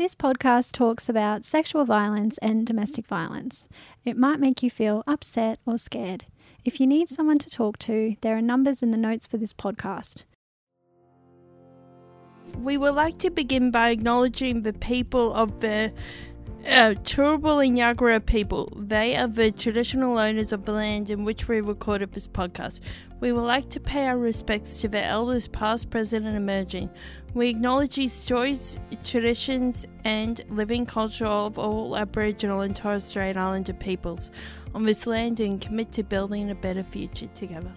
This podcast talks about sexual violence and domestic violence. It might make you feel upset or scared. If you need someone to talk to, there are numbers in the notes for this podcast. We would like to begin by acknowledging the people of the uh, Turrbal and Yagara people. They are the traditional owners of the land in which we recorded this podcast. We would like to pay our respects to the elders past, present, and emerging. We acknowledge these stories, traditions, and living culture of all Aboriginal and Torres Strait Islander peoples on this land and commit to building a better future together.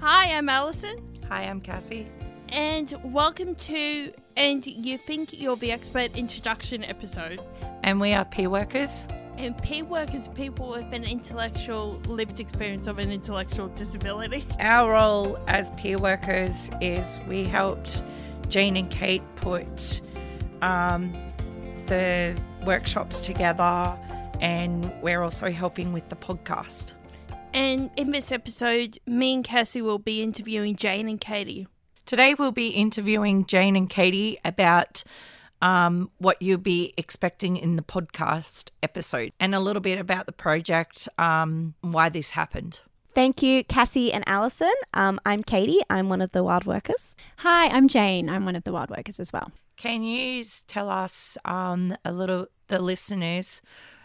Hi, I'm Alison. Hi, I'm Cassie. And welcome to And You Think You're the Expert introduction episode. And we are peer workers. And peer workers are people with an intellectual lived experience of an intellectual disability. Our role as peer workers is we helped Jane and Kate put um, the workshops together, and we're also helping with the podcast. And in this episode, me and Cassie will be interviewing Jane and Kaitie. Today, we'll be interviewing Jane and Kaitie about um, what you'll be expecting in the podcast episode and a little bit about the project, um, why this happened. Thank you, Cassie and Alison. Um, I'm Kaitie. I'm one of the WWILD workers. Hi, I'm Jane. I'm one of the WWILD workers as well. Can you tell us um, a little, the listeners,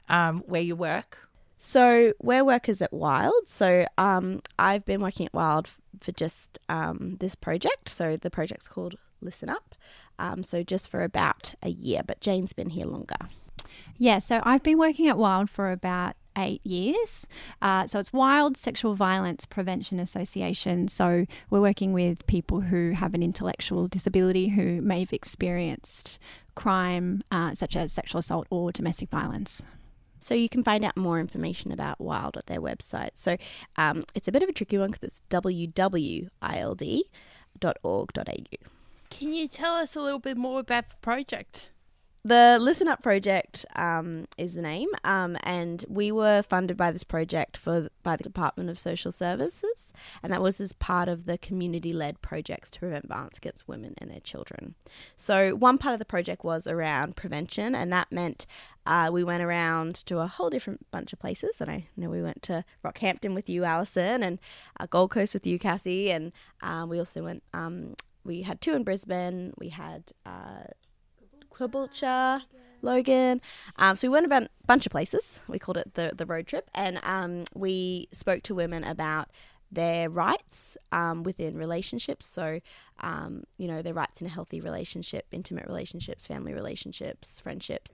um, where you work? So we're workers at WWILD. So um, I've been working at WWILD for just um, this project. So the project's called Listen Up. Um, so just for about a year, but Jane's been here longer. Yeah, so I've been working at WWILD for about eight years. Uh, so it's WWILD Sexual Violence Prevention Association. So we're working with people who have an intellectual disability who may have experienced crime uh, such as sexual assault or domestic violence. So you can find out more information about WWILD at their website. So um, it's a bit of a tricky one because it's wwild.org.au. Can you tell us a little bit more about the project? The Listen Up Project um, is the name, um, and we were funded by this project for by the Department of Social Services, and that was as part of the community-led projects to prevent violence against women and their children. So one part of the project was around prevention, and that meant uh, we went around to a whole different bunch of places. And I know we went to Rockhampton with you, Alison, and uh, Gold Coast with you, Cassie, and um, we also went. Um, we had two in Brisbane. We had. Caboolture, Logan. Um, so we went about a bunch of places. We called it the the road trip, and um, we spoke to women about their rights um, within relationships. So, um, you know, their rights in a healthy relationship, intimate relationships, family relationships, friendships.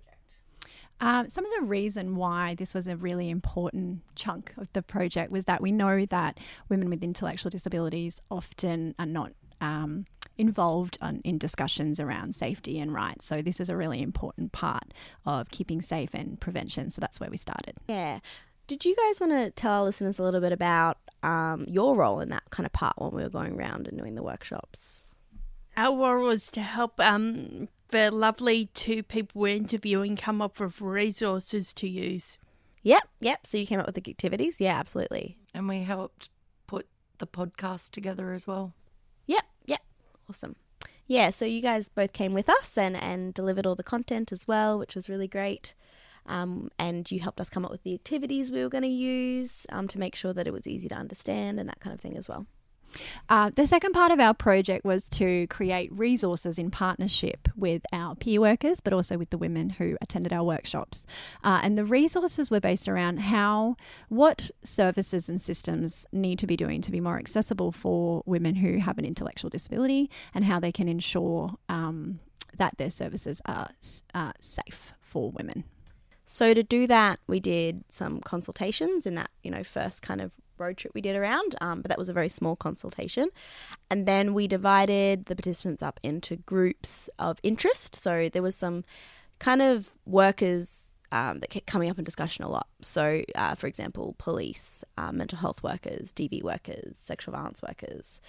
Um, some of the reason why this was a really important chunk of the project was that we know that women with intellectual disabilities often are not um, involved on, in discussions around safety and rights. So this is a really important part of keeping safe and prevention. So that's where we started. Yeah. Did you guys want to tell our listeners a little bit about um, your role in that kind of part when we were going around and doing the workshops? Our role was to help um, the lovely two people we're interviewing come up with resources to use. Yep, yep. So you came up with the activities? Yeah, absolutely. And we helped put the podcast together as well. Yep, yep. Awesome. Yeah, so you guys both came with us and, and delivered all the content as well, which was really great. Um, and you helped us come up with the activities we were going to use um, to make sure that it was easy to understand and that kind of thing as well. Uh, the second part of our project was to create resources in partnership with our peer workers, but also with the women who attended our workshops. Uh, and the resources were based around how, what services and systems need to be doing to be more accessible for women who have an intellectual disability, and how they can ensure um, that their services are uh, safe for women. So to do that, we did some consultations in that you know first kind of road trip we did around, um, but that was a very small consultation. And then we divided the participants up into groups of interest. So there was some kind of workers um, that kept coming up in discussion a lot. So, uh, for example, police, uh, mental health workers, DV workers, sexual violence workers.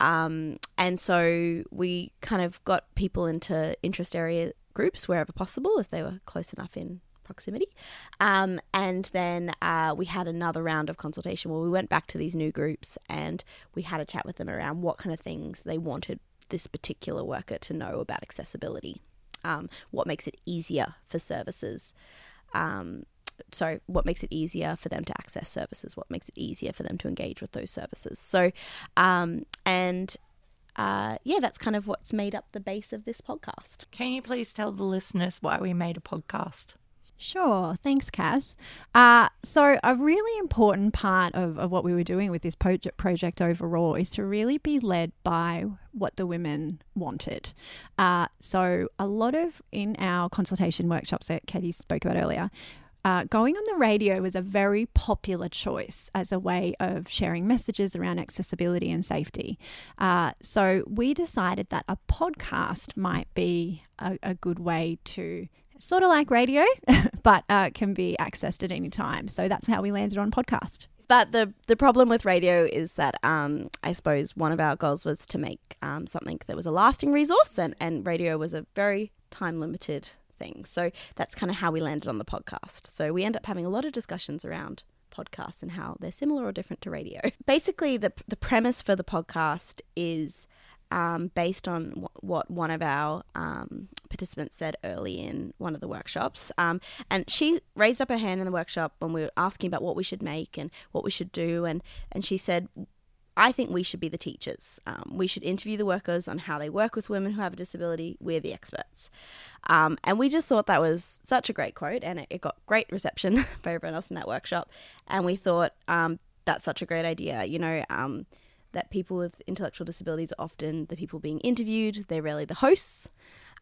Um, and so we kind of got people into interest area groups wherever possible if they were close enough in proximity. Um, and then uh, we had another round of consultation where we went back to these new groups and we had a chat with them around what kind of things they wanted this particular worker to know about accessibility. um, what makes it easier for services. Um, so what makes it easier for them to access services what makes it easier for them to engage with those services so um, and uh, yeah that's kind of what's made up the base of this podcast Can you please tell the listeners why we made a podcast? Sure. Thanks, Cass. Uh, so, a really important part of, of what we were doing with this project, project overall is to really be led by what the women wanted. Uh, so, a lot of in our consultation workshops that Kaitie spoke about earlier, uh, going on the radio was a very popular choice as a way of sharing messages around accessibility and safety. Uh, so we decided that a podcast might be a, a good way to sort of like radio, but uh, can be accessed at any time. So that's how we landed on podcast. but the the problem with radio is that um, I suppose one of our goals was to make um, something that was a lasting resource, and, and radio was a very time limited thing. So that's kind of how we landed on the podcast. So we end up having a lot of discussions around podcasts and how they're similar or different to radio. Basically, the the premise for the podcast is. Um, based on w- what one of our um, participants said early in one of the workshops. Um, and she raised up her hand in the workshop when we were asking about what we should make and what we should do. And, and she said, I think we should be the teachers. Um, we should interview the workers on how they work with women who have a disability. We're the experts. Um, and we just thought that was such a great quote, and it, it got great reception by everyone else in that workshop. And we thought um, that's such a great idea. You know, that people with intellectual disabilities are often the people being interviewed, they're rarely the hosts.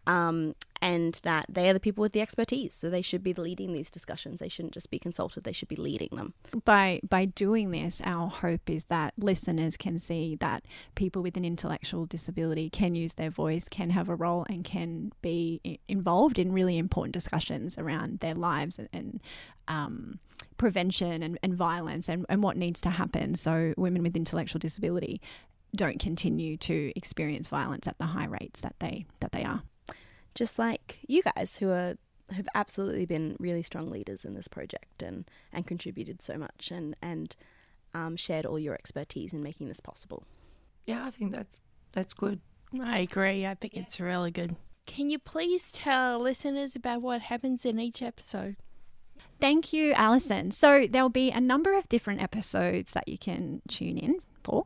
Um, and that they are the people with the expertise, so they should be leading these discussions. They shouldn't just be consulted; they should be leading them. By by doing this, our hope is that listeners can see that people with an intellectual disability can use their voice, can have a role, and can be involved in really important discussions around their lives and, and um, prevention and, and violence and, and what needs to happen so women with intellectual disability don't continue to experience violence at the high rates that they that they are. Just like you guys who are have absolutely been really strong leaders in this project and and contributed so much and and um, shared all your expertise in making this possible. Yeah, I think that's that's good. I agree. I think it's really good. Can you please tell listeners about what happens in each episode? Thank you, Alison. So there'll be a number of different episodes that you can tune in for.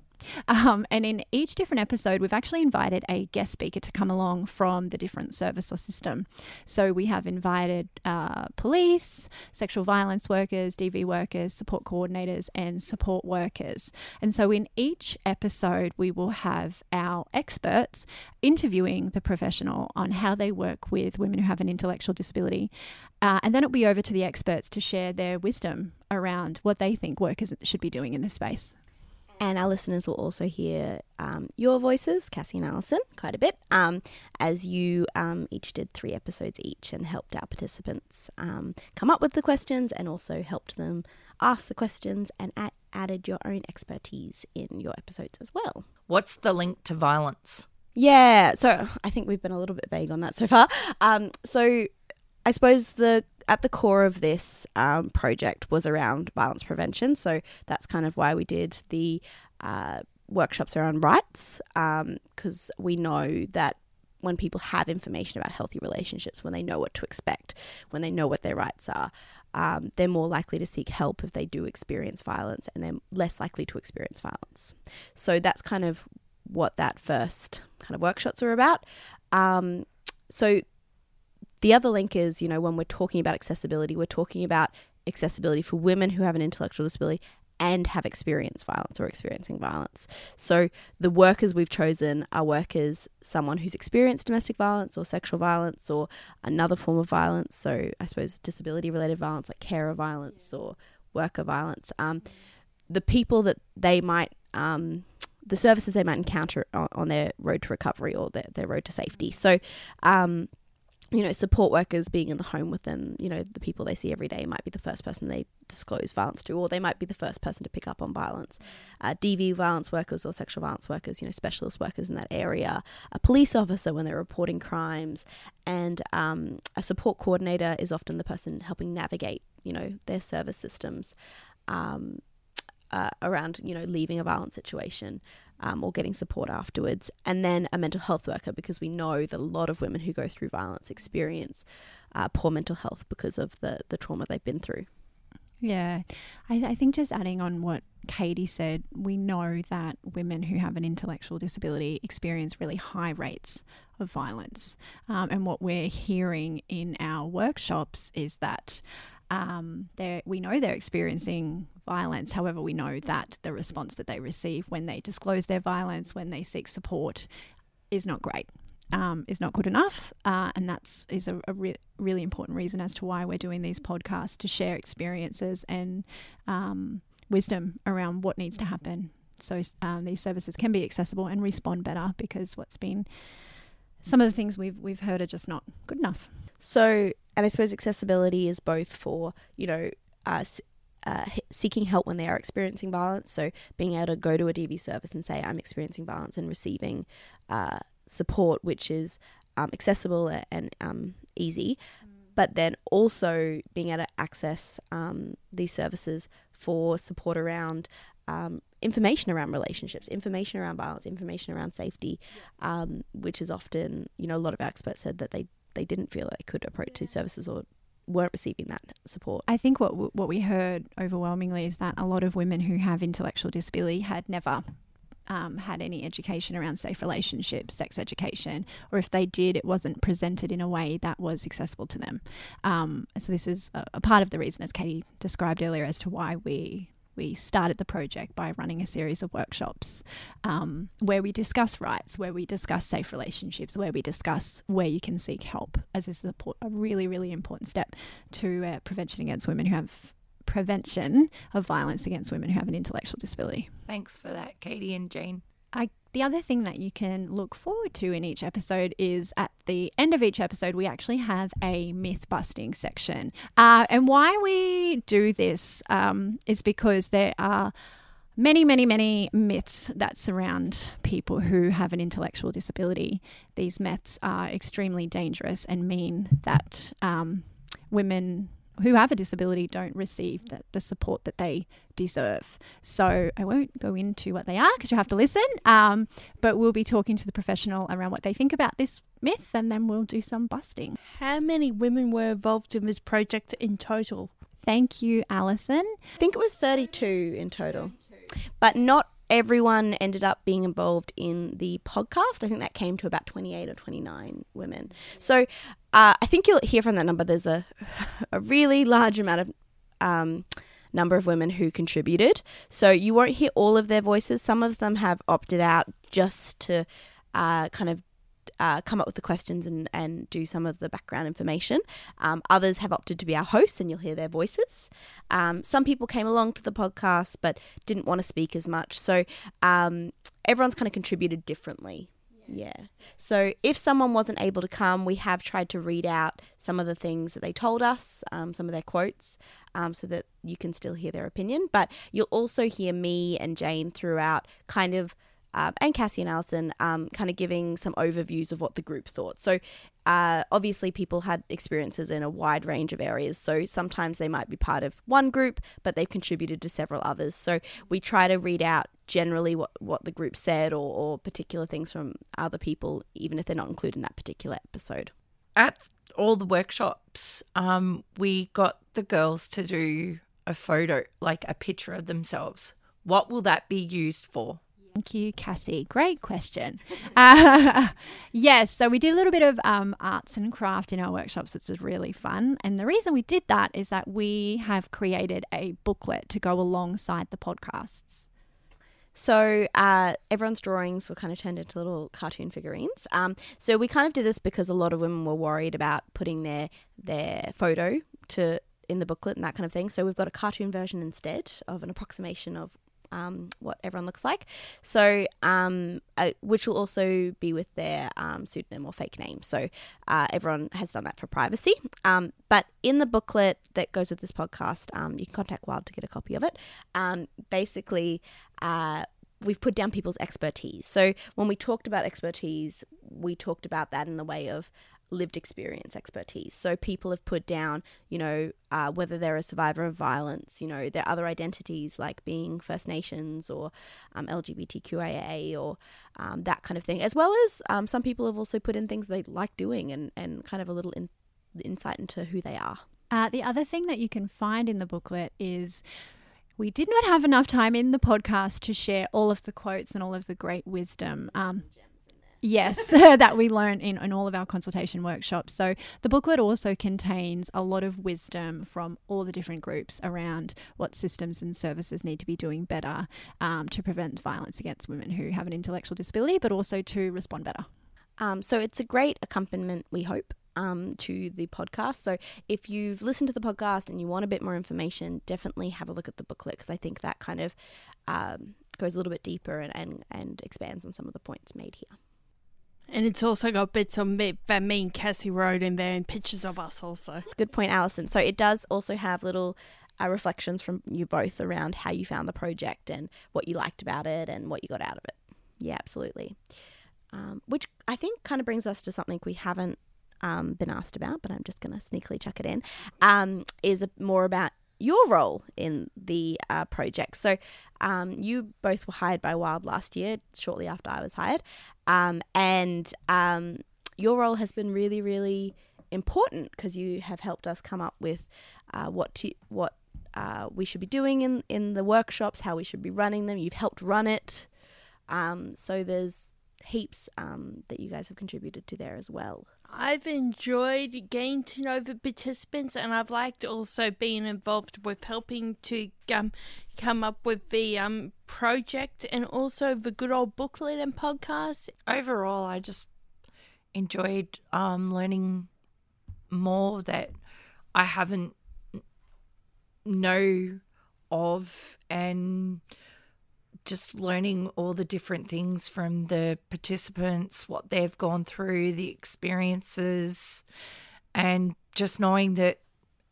Um, and in each different episode, we've actually invited a guest speaker to come along from the different service or system. So we have invited uh, police, sexual violence workers, DV workers, support coordinators, and support workers. And so in each episode, we will have our experts interviewing the professional on how they work with women who have an intellectual disability. Uh, and then it'll be over to the experts to share their wisdom around what they think workers should be doing in this space. And our listeners will also hear um, your voices, Cassie and Alison, quite a bit, um, as you um, each did three episodes each and helped our participants um, come up with the questions and also helped them ask the questions and add, added your own expertise in your episodes as well. What's the link to violence? Yeah, so I think we've been a little bit vague on that so far. Um, so I suppose the at the core of this um, project was around violence prevention. So that's kind of why we did the uh, workshops around rights, because we know that when people have information about healthy relationships, when they know what to expect, when they know what their rights are, um, they're more likely to seek help if they do experience violence, and they're less likely to experience violence. So that's kind of what that first kind of workshops are about. Um, so the other link is, you know, when we're talking about accessibility, we're talking about accessibility for women who have an intellectual disability and have experienced violence or experiencing violence. So the workers we've chosen are workers, someone who's experienced domestic violence or sexual violence or another form of violence. So I suppose disability related violence like carer violence or worker violence. Um, the people that they might um, the services they might encounter on, on their road to recovery or their, their road to safety. So, um, you know, support workers being in the home with them, you know, the people they see every day might be the first person they disclose violence to, or they might be the first person to pick up on violence. Uh, DV violence workers or sexual violence workers, you know, specialist workers in that area, a police officer when they're reporting crimes, and um, a support coordinator is often the person helping navigate, you know, their service systems. Um, uh, around you know leaving a violent situation um, or getting support afterwards, and then a mental health worker because we know that a lot of women who go through violence experience uh, poor mental health because of the, the trauma they've been through. Yeah, I, I think just adding on what Kaitie said, we know that women who have an intellectual disability experience really high rates of violence. Um, and what we're hearing in our workshops is that um, we know they're experiencing violence. However, we know that the response that they receive when they disclose their violence, when they seek support, is not great. Um, is not good enough, uh, and that's is a, a re- really important reason as to why we're doing these podcasts to share experiences and um, wisdom around what needs to happen, so um, these services can be accessible and respond better. Because what's been some of the things we've we've heard are just not good enough. So, and I suppose accessibility is both for you know uh, uh, seeking help when they are experiencing violence. So, being able to go to a DV service and say, I'm experiencing violence and receiving uh, support, which is um, accessible and um, easy. Mm. But then also being able to access um, these services for support around um, information around relationships, information around violence, information around safety, um, which is often, you know, a lot of experts said that they, they didn't feel they could approach these services or weren't receiving that support. I think what what we heard overwhelmingly is that a lot of women who have intellectual disability had never um, had any education around safe relationships, sex education, or if they did, it wasn't presented in a way that was accessible to them. Um, so this is a, a part of the reason, as Kaitie described earlier, as to why we we started the project by running a series of workshops um, where we discuss rights, where we discuss safe relationships, where we discuss where you can seek help, as is a, a really, really important step to uh, prevention against women who have prevention of violence against women who have an intellectual disability. Thanks for that, Kaitie and Jane. I, the other thing that you can look forward to in each episode is at the end of each episode, we actually have a myth busting section. Uh, and why we do this um, is because there are many, many, many myths that surround people who have an intellectual disability. These myths are extremely dangerous and mean that um, women who have a disability don't receive the, the support that they deserve. So I won't go into what they are because you have to listen. Um, but we'll be talking to the professional around what they think about this myth and then we'll do some busting. How many women were involved in this project in total? Thank you, Alison. I think it was 32 in total. 32. But not everyone ended up being involved in the podcast. I think that came to about 28 or 29 women. So uh, I think you'll hear from that number. There's a, a really large amount of um, number of women who contributed. So you won't hear all of their voices. Some of them have opted out just to uh, kind of uh, come up with the questions and, and do some of the background information. Um, others have opted to be our hosts, and you'll hear their voices. Um, some people came along to the podcast but didn't want to speak as much. So um, everyone's kind of contributed differently. Yeah. So if someone wasn't able to come, we have tried to read out some of the things that they told us, um, some of their quotes, um, so that you can still hear their opinion. But you'll also hear me and Jane throughout kind of um, and Cassie and Alison um, kind of giving some overviews of what the group thought. So, uh, obviously, people had experiences in a wide range of areas. So, sometimes they might be part of one group, but they've contributed to several others. So, we try to read out generally what, what the group said or, or particular things from other people, even if they're not included in that particular episode. At all the workshops, um, we got the girls to do a photo, like a picture of themselves. What will that be used for? Thank you, Cassie. Great question. Uh, yes, so we did a little bit of um, arts and craft in our workshops, which was really fun. And the reason we did that is that we have created a booklet to go alongside the podcasts. So uh, everyone's drawings were kind of turned into little cartoon figurines. Um, so we kind of did this because a lot of women were worried about putting their their photo to in the booklet and that kind of thing. So we've got a cartoon version instead of an approximation of um, what everyone looks like. So, um, uh, which will also be with their um, pseudonym or fake name. So, uh, everyone has done that for privacy. Um, but in the booklet that goes with this podcast, um, you can contact WWILD to get a copy of it. Um, basically, uh, we've put down people's expertise. So, when we talked about expertise, we talked about that in the way of lived experience expertise. So people have put down, you know, uh, whether they're a survivor of violence, you know, their other identities like being First Nations or um, LGBTQIA or um, that kind of thing, as well as um, some people have also put in things they like doing and, and kind of a little in, insight into who they are. Uh, the other thing that you can find in the booklet is we did not have enough time in the podcast to share all of the quotes and all of the great wisdom. Um, Yes, that we learn in, in all of our consultation workshops. So the booklet also contains a lot of wisdom from all the different groups around what systems and services need to be doing better um, to prevent violence against women who have an intellectual disability, but also to respond better. Um, so it's a great accompaniment, we hope, um, to the podcast. So if you've listened to the podcast and you want a bit more information, definitely have a look at the booklet because I think that kind of um, goes a little bit deeper and, and, and expands on some of the points made here. And it's also got bits of me, that me and Cassie wrote in there and pictures of us also. Good point, Alison. So it does also have little uh, reflections from you both around how you found the project and what you liked about it and what you got out of it. Yeah, absolutely. Um, which I think kind of brings us to something we haven't um, been asked about, but I'm just going to sneakily chuck it in, um, is more about your role in the uh, project. So, um, you both were hired by WWILD last year, shortly after I was hired, um, and um, your role has been really, really important because you have helped us come up with uh, what to what uh, we should be doing in in the workshops, how we should be running them. You've helped run it, um, so there's heaps um, that you guys have contributed to there as well. I've enjoyed getting to know the participants, and I've liked also being involved with helping to um, come up with the um, project and also the good old booklet and podcast. Overall, I just enjoyed um, learning more that I haven't know of and just learning all the different things from the participants, what they've gone through, the experiences, and just knowing that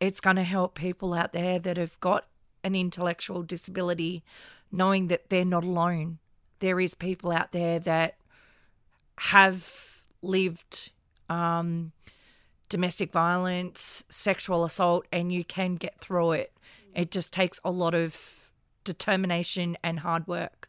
it's going to help people out there that have got an intellectual disability, knowing that they're not alone. There is people out there that have lived um, domestic violence, sexual assault, and you can get through it. It just takes a lot of determination and hard work.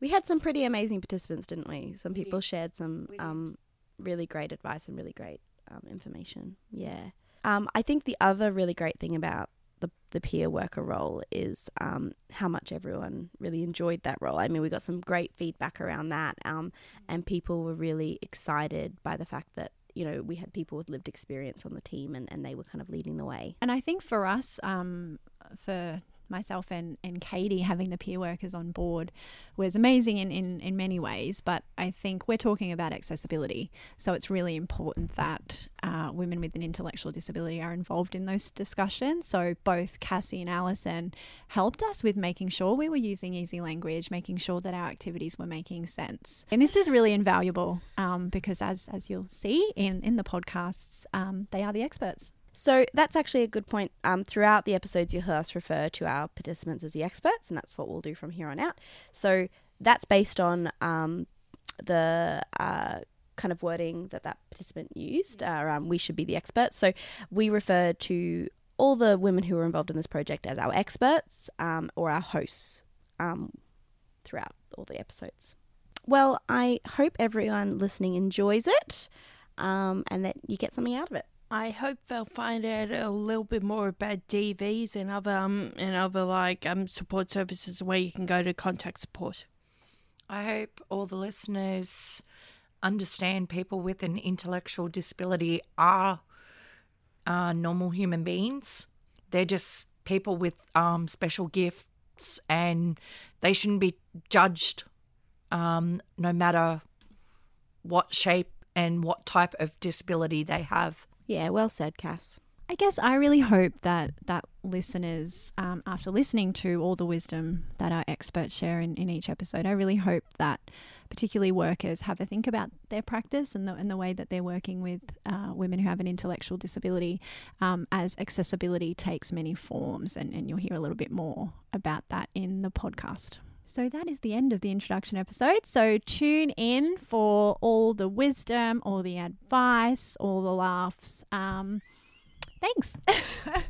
We had some pretty amazing participants, didn't we? Some people shared some um, really great advice and really great um, information. Yeah. Um, I think the other really great thing about the, the peer worker role is um, how much everyone really enjoyed that role. I mean, we got some great feedback around that, um, and people were really excited by the fact that you know we had people with lived experience on the team, and, and they were kind of leading the way. And I think for us, um, for myself and, and Kaitie having the peer workers on board was amazing in, in, in many ways, but I think we're talking about accessibility. So it's really important that uh, women with an intellectual disability are involved in those discussions. So both Cassie and Alison helped us with making sure we were using easy language, making sure that our activities were making sense. And this is really invaluable um, because, as, as you'll see in, in the podcasts, um, they are the experts. So that's actually a good point. Um, throughout the episodes, you'll hear us refer to our participants as the experts, and that's what we'll do from here on out. So that's based on um, the uh, kind of wording that that participant used. Uh, um, we should be the experts. So we refer to all the women who were involved in this project as our experts um, or our hosts um, throughout all the episodes. Well, I hope everyone listening enjoys it um, and that you get something out of it. I hope they'll find out a little bit more about DVs and other um and other like um support services where you can go to contact support. I hope all the listeners understand people with an intellectual disability are uh, normal human beings. They're just people with um, special gifts, and they shouldn't be judged um, no matter what shape and what type of disability they have. Yeah, well said, Cass. I guess I really hope that that listeners, um, after listening to all the wisdom that our experts share in, in each episode, I really hope that particularly workers have a think about their practice and the, and the way that they're working with uh, women who have an intellectual disability um, as accessibility takes many forms. And, and you'll hear a little bit more about that in the podcast. So that is the end of the introduction episode. So tune in for all the wisdom, all the advice, all the laughs. Um, thanks.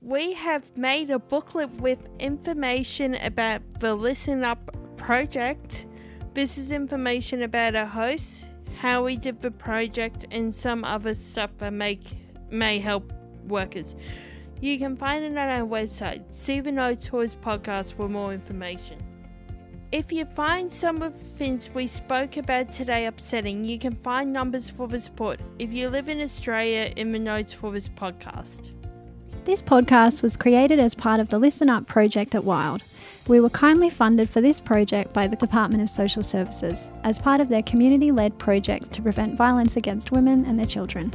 we have made a booklet with information about the Listen Up project. This is information about our hosts, how we did the project, and some other stuff that make may help workers. You can find it on our website, See the No Toys Podcast, for more information. If you find some of the things we spoke about today upsetting, you can find numbers for the support if you live in Australia in the notes for this podcast. This podcast was created as part of the Listen Up project at WWILD. We were kindly funded for this project by the Department of Social Services as part of their community led projects to prevent violence against women and their children.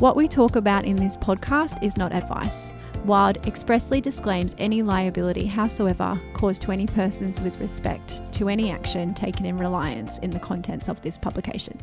What we talk about in this podcast is not advice. WWILD expressly disclaims any liability, howsoever, caused to any persons with respect to any action taken in reliance in the contents of this publication.